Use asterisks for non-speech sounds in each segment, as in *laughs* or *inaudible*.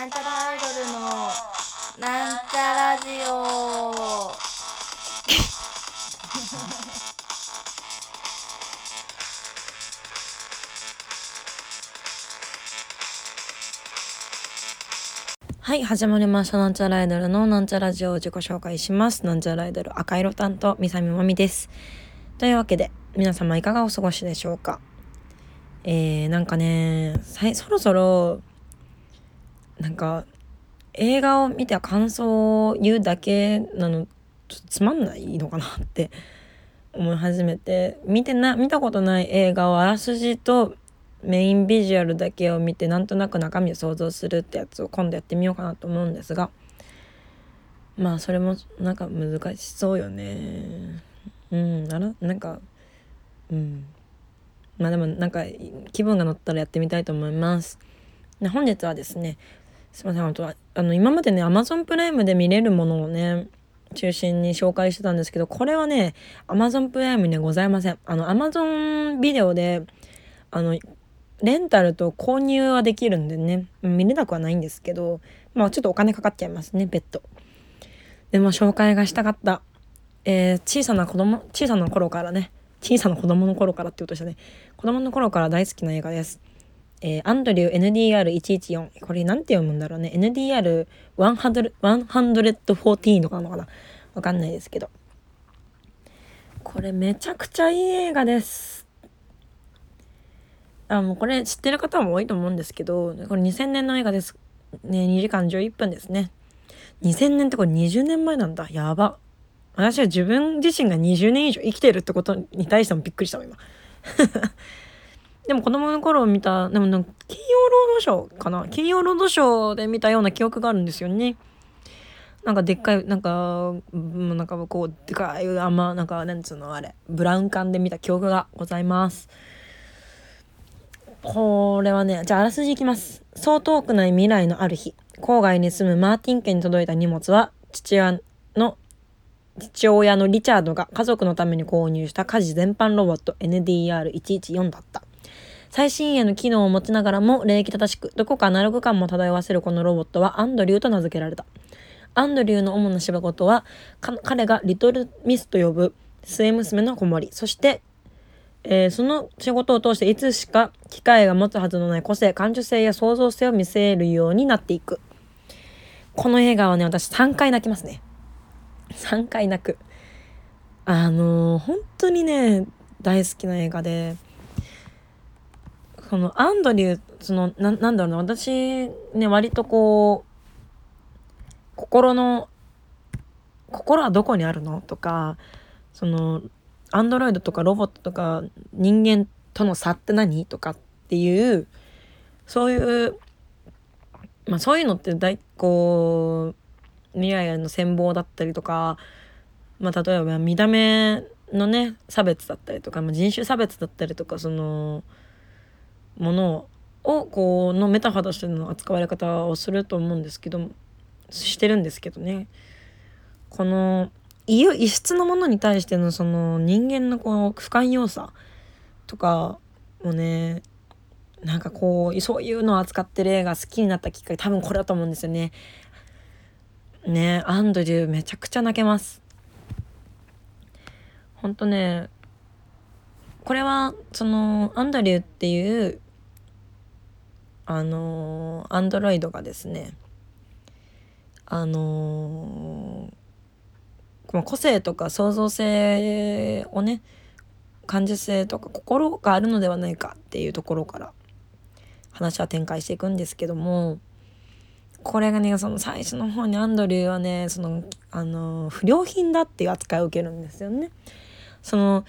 なんちゃらアイドルのなんちゃラジオ。*laughs* はい始まりました。なんちゃらアイドルのなんちゃラジオを自己紹介します。なんちゃらアイドル赤色担当みさみまみです。というわけで皆様いかがお過ごしでしょうか。えー、なんかねそろそろなんか映画を見て感想を言うだけなのちょっとつまんないのかなって *laughs* 思い始めて見てな見たことない映画をあらすじとメインビジュアルだけを見てなんとなく中身を想像するってやつを今度やってみようかなと思うんですがまあそれもなんか難しそうよね。うんあらなんかうん。まあでもなんか気分が乗ったらやってみたいと思います。で本日はですねすいません。あとはあの今までね Amazon プライムで見れるものをね中心に紹介してたんですけどこれはね Amazon プライムにはございません。あの Amazon ビデオであのレンタルと購入はできるんでね見れなくはないんですけどまあちょっとお金かかっちゃいますね別途。でも紹介がしたかった。えー、小さな子供小さな頃からね小さな子供の頃からって言うとしたね。子供の頃から大好きな映画です。えー、アンドリュー NDR114 これなんて読むんだろうね。NDR114 のかなのかな。わかんないですけど。これめちゃくちゃいい映画です。あもうこれ知ってる方も多いと思うんですけどこれ2000年の映画です。ね2時間11分ですね。2000年ってこれ20年前なんだ。やば。私は自分自身が20年以上生きてるってことに対してもびっくりしたわ今。でも子供の頃見た、でもなんか金曜ロードショーかな？金曜ロードショーで見たような記憶があるんですよね。なんかでっかい、なんか、なんかこう、でかい、あんま、なんか、なんつうの、あれ、ブラウン管で見た記憶がございます。これはね、じゃああらすじいきます。そう遠くない未来のある日、郊外に住むマーティン家に届いた荷物は、父親の、父親のリチャードが家族のために購入した家事全般ロボット NDR114 だった。最新鋭の機能を持ちながらも礼儀正しく、どこかアナログ感も漂わせるこのロボットはアンドリューと名付けられた。アンドリューの主な仕事は、彼がリトルミスと呼ぶ末娘の子守。そして、えー、その仕事を通していつしか機械が持つはずのない個性、感受性や創造性を見せるようになっていく。この映画はね、私3回泣きますね。3回泣く。あのー、本当にね、大好きな映画で、そのアンドリューそのななんだろうな私ね割とこう心の心はどこにあるのとかそのアンドロイドとかロボットとか人間との差って何とかっていうそういうまあそういうのって大こう未来への戦望だったりとかまあ例えば見た目のね差別だったりとか、まあ、人種差別だったりとかそのものをこうのメタファーとしての扱われ方をすると思うんですけどしてるんですけどねこの異質のものに対してのその人間のこの不寛容さとかもねなんかこうそういうのを扱ってる映画好きになったきっかけ多分これだと思うんですよね。ねアンドリューめちゃくちゃ泣けます。ほんとねこれはそのアンドリューっていうあのアンドロイドがですねあのー、個性とか創造性をね感受性とか心があるのではないかっていうところから話は展開していくんですけどもこれがねその最初の方にアンドリューはねそのあの不良品だっていう扱いを受けるんですよね。その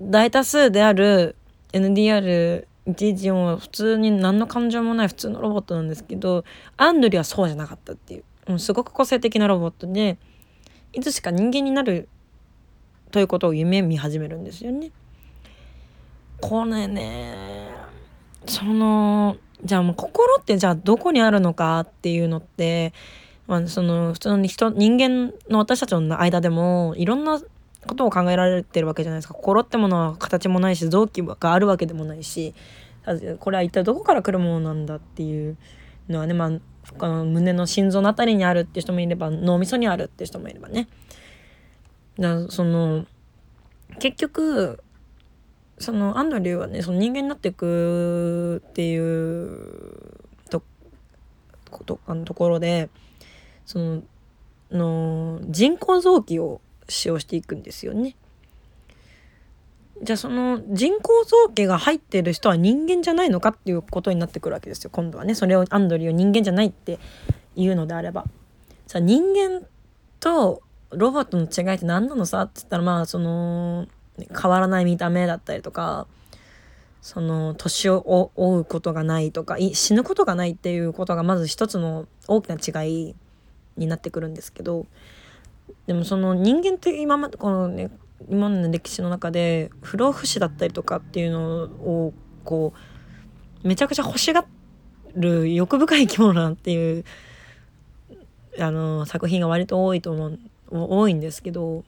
大多数である NDR ジジオンは普通に何の感情もない普通のロボットなんですけどアンドリはそうじゃなかったっていう、うすごく個性的なロボットでいつしか人間になるということを夢見始めるんですよね。これねそのじゃあもう心ってじゃあどこにあるのかっていうのって、まあ、その普通に人人間の私たちの間でもいろんなことを考えられてるわけじゃないですか。心ってものは形もないし臓器があるわけでもないし。これは一体どこから来るものなんだっていうのはねまあこの胸の心臓のあたりにあるって人もいれば脳みそにあるって人もいればね。だその結局そのアンドリューはねその人間になっていくっていうとことあのところでそのの人工臓器を使用していくんですよね。じゃあその人工臓器が入ってる人は人間じゃないのかっていうことになってくるわけですよ。今度はね。それをアンドリューを人間じゃないっていうのであれば。さあ人間とロボットの違いって何なのさって言ったらまあその変わらない見た目だったりとかその年を追うことがないとか死ぬことがないっていうことがまず一つの大きな違いになってくるんですけどでもその人間って今までこのね今までの歴史の中で不老不死だったりとかっていうのをこうめちゃくちゃ欲しがる欲深い生き物なんていうあの作品が割と多いと思う多いんですけど、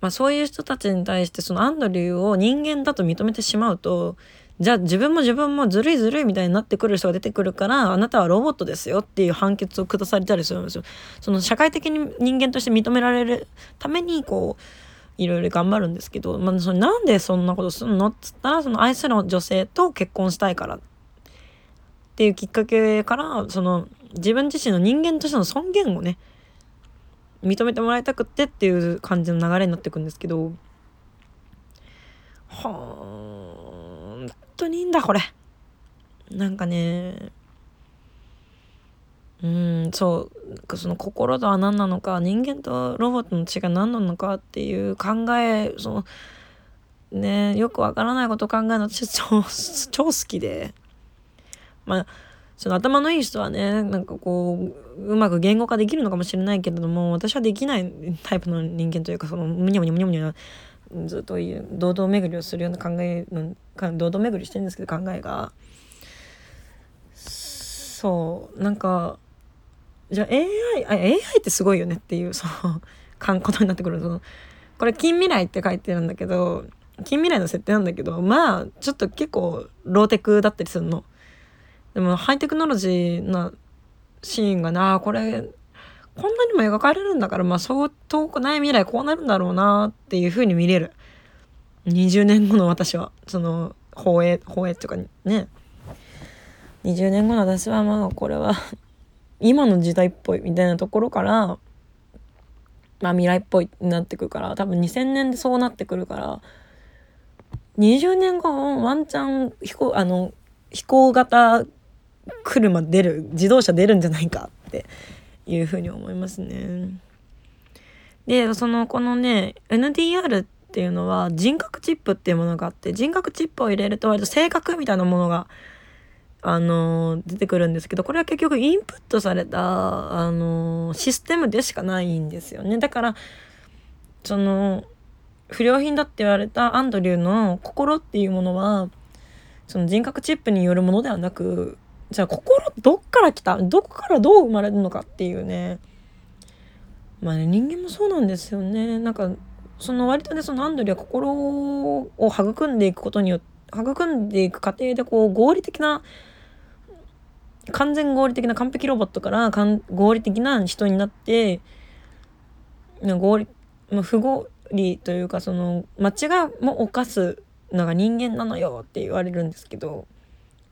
まあ、そういう人たちに対してそのアンドリューを人間だと認めてしまうとじゃあ自分も自分もずるいずるいみたいになってくる人が出てくるからあなたはロボットですよっていう判決を下されたりするんですよ。その社会的に人間として認められるためにこういろいろ頑張るんですけど、まあ、そのなんでそんなことするのっつったらその愛する女性と結婚したいからっていうきっかけからその自分自身の人間としての尊厳をね認めてもらいたくってっていう感じの流れになっていくんですけどほんとにいいんだこれ。なんかねうんそうその心とは何なのか人間とロボットの違い何なのかっていう考えそのねよくわからないことを考えるの私超超好きで。まあその頭のいい人はねなんかこううまく言語化できるのかもしれないけれども私はできないタイプの人間というかそのむにゃむにゃむにゃむにゃずっと堂々巡りをするような考えの堂々巡りしてるんですけど考えがそうなんかじゃあ AI あ AI ってすごいよねっていうそのことになってくるそのこれ近未来って書いてるんだけど近未来の設定なんだけどまあちょっと結構ローテクだったりするの。でもハイテクノロジーなシーンがなこれこんなにも描かれるんだからまあそう遠くない未来こうなるんだろうなっていう風に見れる。20年後の私はその放映放映っていうかね。20年後の私はまあこれは今の時代っぽいみたいなところからまあ未来っぽいになってくるから多分2000年でそうなってくるから20年後ワンチャン飛行あの飛行型車出る自動車出るんじゃないかっていうふうに思いますね。でそのこのね NDR っていうのは人格チップっていうものがあって人格チップを入れると割と性格みたいなものがあの出てくるんですけどこれは結局インプットされたあのシステムでしかないんですよねだからその不良品だって言われたアンドリューの心っていうものはその人格チップによるものではなくじゃあ心どっから来たどこからどう生まれるのかっていうね。まあね人間もそうなんですよね。なんかその割とねそのアンドリは心を育んでいくことによって育んでいく過程でこう合理的な完全合理的な完璧ロボットから合理的な人になって合理、まあ、不合理というかその間違いも犯すのが人間なのよって言われるんですけど。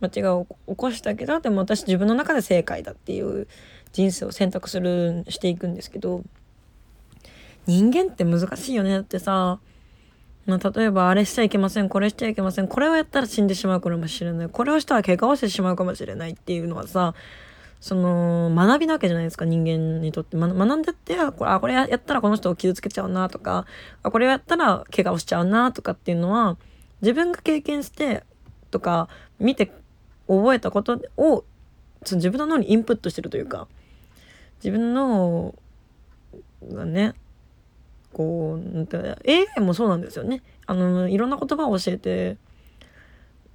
間違いを起こしたけどでも私自分の中で正解だっていう人生を選択するしていくんですけど人間って難しいよねだってさ、まあ、例えばあれしちゃいけませんこれしちゃいけませんこれをやったら死んでしまうかもしれないこれをしたら怪我をしてしまうかもしれないっていうのはさその学びなわけじゃないですか人間にとって、ま、学んでってこれあこれやったらこの人を傷つけちゃうなとかあこれをやったら怪我をしちゃうなとかっていうのは自分が経験してとか見て覚えたことをその自分の脳にインプットしてるというか自分のがねこうなんて AI もそうなんですよね。あのいろんな言葉を教えて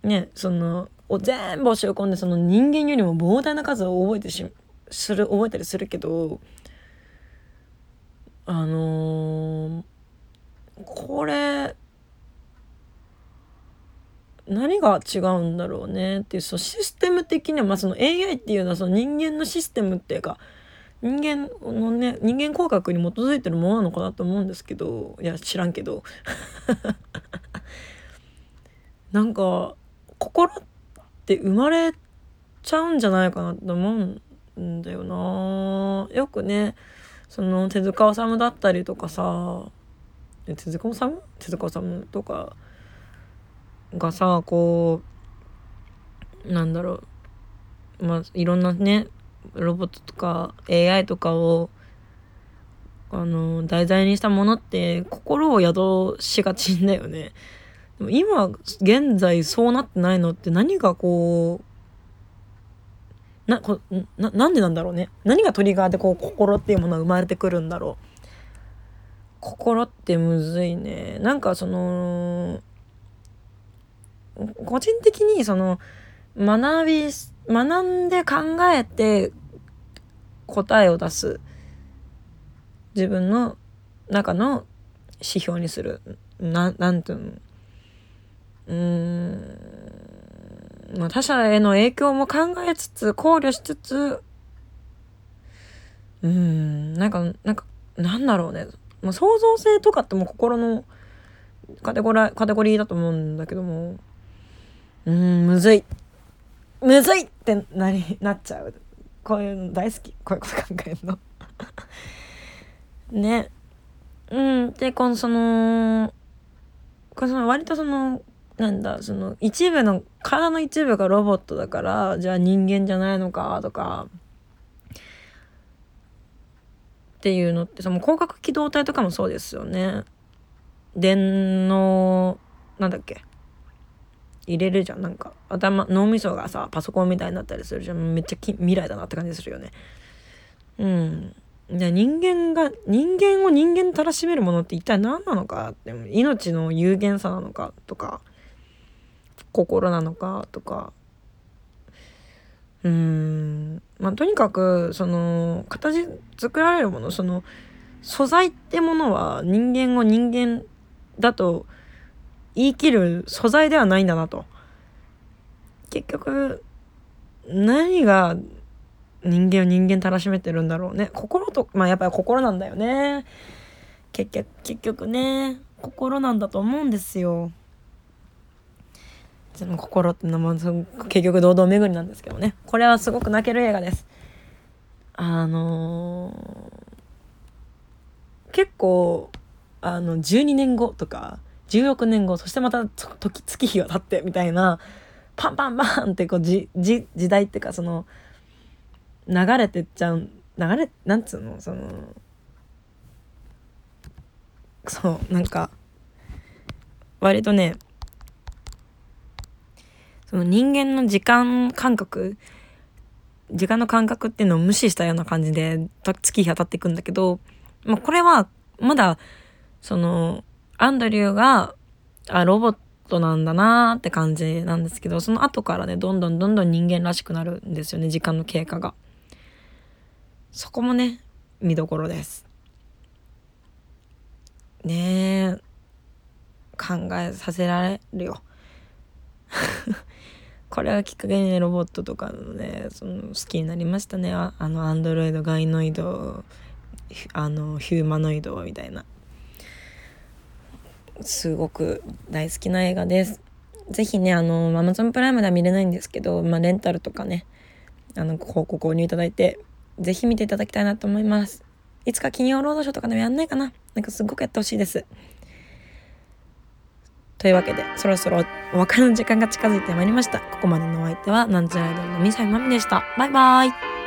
ねそのを全部教え込んでその人間よりも膨大な数を覚えてしする覚えたりするけどあのー、これ何が違うんだろうねっていうそうシステム的には、まあ、その AI っていうのはその人間のシステムっていうか人間のね人間工学に基づいてるものなのかなと思うんですけどいや知らんけど。*laughs* なんか心って生まれちゃうんじゃないかなと思うんだよな。よくねその手塚治虫だったりとかさ手塚治虫？手塚治虫とかがさこうなんだろう。まあいろんなねロボットとか AI とかをあの題材にしたものって心を宿しがちんだよね。でも今現在そうなってないのって何がこうなこななんでなんだろうね。何がトリガーでこう心っていうものが生まれてくるんだろう。心ってむずいね。なんかその個人的にその学び学んで考えて答えを出す。自分の中の指標にする。ななんていうの。うん。まあ他者への影響も考えつつ考慮しつつ。うん。なんかなんかなんだろうね、まあ、創造性とかってもう心のカテゴラカテゴリーだと思うんだけども。うんむずい。むずいってなりなっちゃう。こういうの大好き。こういうこと考えるの。*laughs* ね。うんでこのそのこれその割とそのなんだその一部の体の一部がロボットだからじゃあ人間じゃないのかとかっていうのってその広角機動隊とかもそうですよね。電脳なんだっけ？入れるじゃん。なんか頭脳みそがさパソコンみたいになったりするじゃん。めっちゃ未来だなって感じするよね。うん。で人間が人間を人間たらしめるものって一体何なのか？って命の有限さなのかとか心なのかとか。うん。まあとにかくその形作られるものその素材ってものは人間を人間だと言い切る素材ではないんだなと。結局、何が人間を人間たらしめてるんだろうね。心と、まあやっぱり心なんだよね。結局、結局ね、心なんだと思うんですよ。その心ってのも結局堂々巡りなんですけどね。これはすごく泣ける映画です。あのー、結構、あの、12年後とか、16年後そしてまた時月日が経ってみたいなパンパンパンってこうじじ時代っていうかその流れてっちゃう流れなんつうのそのそうなんか割とねその人間の時間感覚時間の感覚っていうのを無視したような感じで月日が経っていくんだけど、まあ、これはまだそのアンドリューが、あ、ロボットなんだなーって感じなんですけど、その後からね、どんどんどんどん人間らしくなるんですよね、時間の経過が。そこもね、見どころです。ねえ、考えさせられるよ。*laughs* これがきっかけにね、ロボットとかのね、その好きになりましたね。あの、アンドロイド、ガイノイド、あの、ヒューマノイドみたいな。すごく大好きな映画です。ぜひね、あの、アマゾンプライムでは見れないんですけど、まあ、レンタルとかね、あの、ご購入いただいて、ぜひ見ていただきたいなと思います。いつか金曜ロードショーとかでもやんないかななんかすごくやってほしいです。というわけで、そろそろお別れの時間が近づいてまいりました。ここまでのお相手は、なんちゃらアイドルのミサイマミでした。バイバーイ